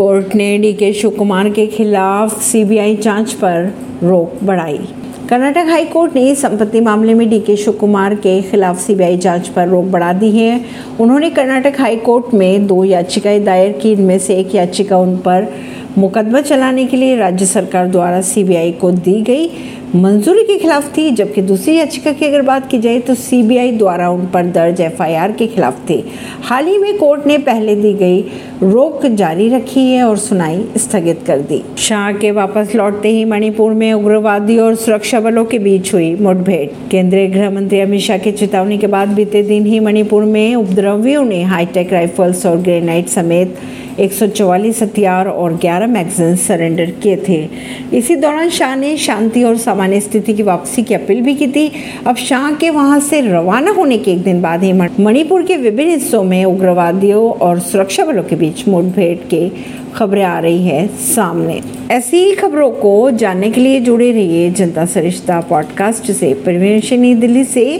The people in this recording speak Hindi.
कोर्ट ने डीके शिव कुमार के खिलाफ सीबीआई जाँच पर रोक बढ़ाई। कर्नाटक हाई कोर्ट ने संपत्ति मामले में डीके शिव कुमार के खिलाफ सीबीआई जाँच पर रोक बढ़ा दी है। उन्होंने कर्नाटक हाई कोर्ट में दो याचिकाएँ दायर की, इनमें से एक याचिका उन पर मुकदमा चलाने के लिए राज्य सरकार द्वारा सीबीआई को दी गई। मंजूरी के खिलाफ थी, जबकि दूसरी याचिका की अगर बात की जाए तो सीबीआई द्वारा उन पर दर्ज एफआईआर के खिलाफ थी। हाल ही में कोर्ट ने पहले दी गई रोक जारी रखी है और सुनाई स्थगित कर दी। शाह के वापस लौटते ही मणिपुर में उग्रवादी और सुरक्षा बलों के बीच हुई मुठभेड़। केंद्रीय गृह मंत्री अमित शाह की चेतावनी के बाद बीते दिन ही मणिपुर में उपद्रवियों ने हाईटेक राइफल्स और ग्रेनाइट समेत 144 हथियार और 11 मैगजीन सरेंडर किए थे। इसी दौरान शाह ने शांति और सामान्य स्थिति की वापसी की अपील भी की थी। अब शाह के वहाँ से रवाना होने के एक दिन बाद ही मणिपुर के विभिन्न हिस्सों में उग्रवादियों और सुरक्षा बलों के बीच मुठभेड़ के खबरें आ रही है सामने। ऐसी ही खबरों को जानने के लिए जुड़े रहिए जनता सरिश्ता पॉडकास्ट से। परवीन दिल्ली से।